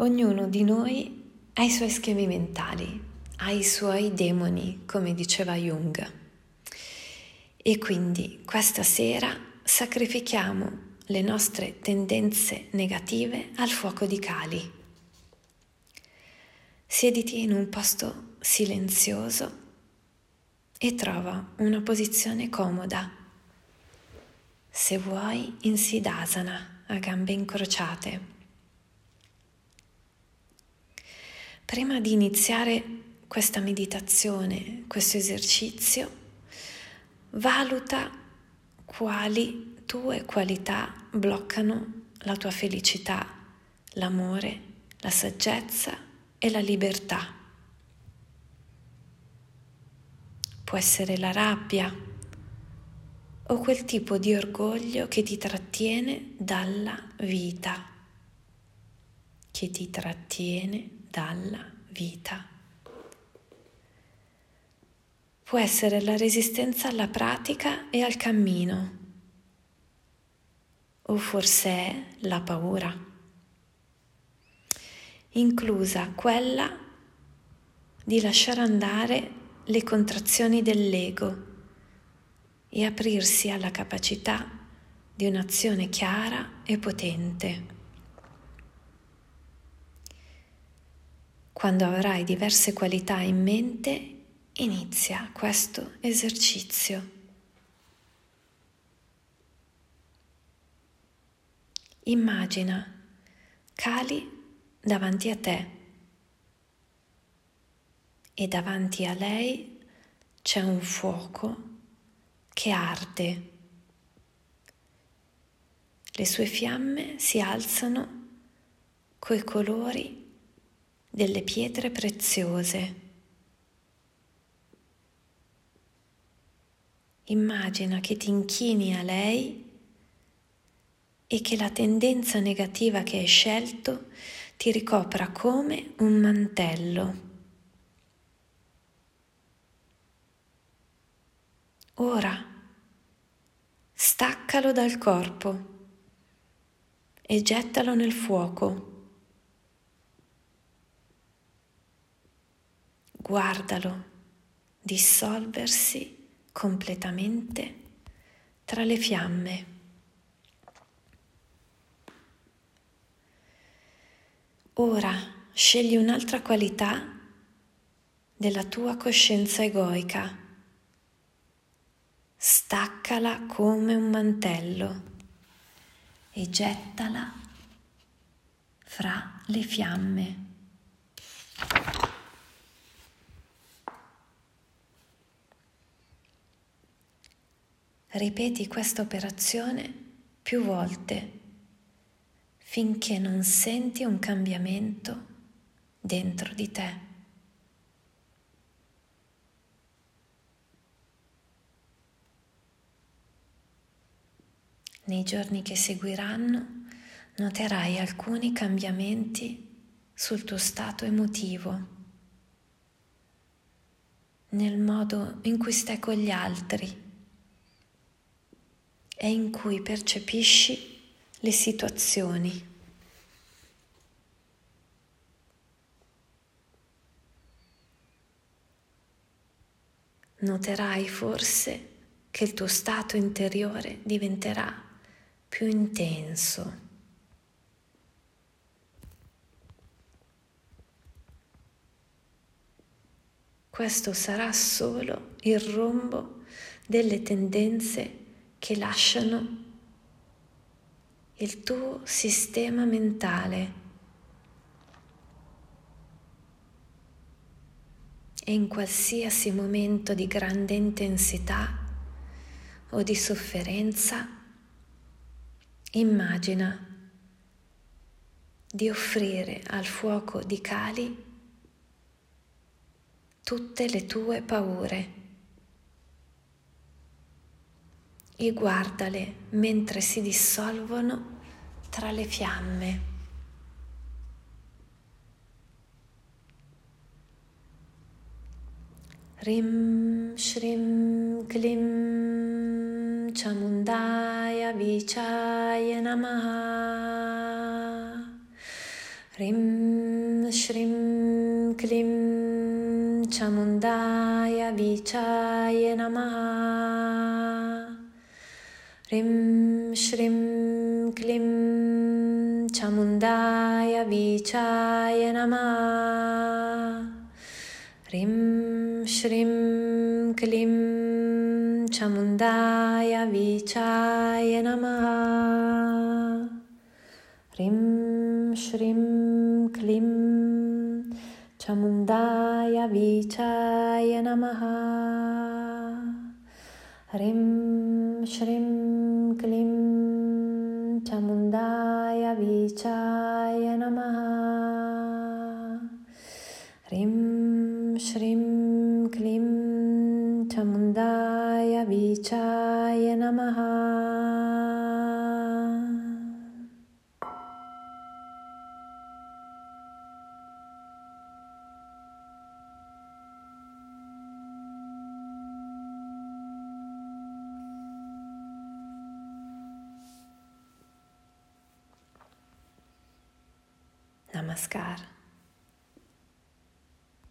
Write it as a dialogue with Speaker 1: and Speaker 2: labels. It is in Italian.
Speaker 1: Ognuno di noi ha i suoi schemi mentali, ha i suoi demoni, come diceva Jung. E quindi questa sera sacrifichiamo le nostre tendenze negative al fuoco di Kali. Siediti in un posto silenzioso e trova una posizione comoda. Se vuoi in Siddhasana a gambe incrociate. Prima di iniziare questa meditazione, questo esercizio, valuta quali tue qualità bloccano la tua felicità, l'amore, la saggezza e la libertà. Può essere la rabbia o quel tipo di orgoglio che ti trattiene dalla vita, che ti trattiene dalla vita. Può essere la resistenza alla pratica e al cammino, o forse è la paura, inclusa quella di lasciare andare le contrazioni dell'ego e aprirsi alla capacità di un'azione chiara e potente. Quando avrai diverse qualità in mente, inizia questo esercizio. Immagina Kali davanti a te e davanti a lei c'è un fuoco che arde. Le sue fiamme si alzano coi colori delle pietre preziose. Immagina che ti inchini a lei e che la tendenza negativa che hai scelto ti ricopra come un mantello. Ora staccalo dal corpo e gettalo nel fuoco. Guardalo dissolversi completamente tra le fiamme. Ora scegli un'altra qualità della tua coscienza egoica. Staccala come un mantello e gettala fra le fiamme. Ripeti questa operazione più volte finché non senti un cambiamento dentro di te. Nei giorni che seguiranno noterai alcuni cambiamenti sul tuo stato emotivo, nel modo in cui stai con gli altri e in cui percepisci le situazioni. Noterai forse che il tuo stato interiore diventerà più intenso. Questo sarà solo il rombo delle tendenze che lasciano il tuo sistema mentale. E in qualsiasi momento di grande intensità o di sofferenza, immagina di offrire al fuoco di Kali tutte le tue paure e guardale mentre si dissolvono tra le fiamme. Rim Shrim Klim Chamundaya Vichaya Namaha Rim Shrim Klim Chamundaya Vichaya Namaha ह्रीं श्रीं क्लीं छमुन्दायबीचाय नमः। ह्रीं श्रीं क्लीं चमुन्दाय बीच्छाय नमः। ह्रीं श्रीं क्लीं चमुन्दायबीछाय नमः। Rim Shrim Klim Chamundaya Vichaya Namaha Rim Shrim Klim Chamundaya Vichaya Namaha Namaskar.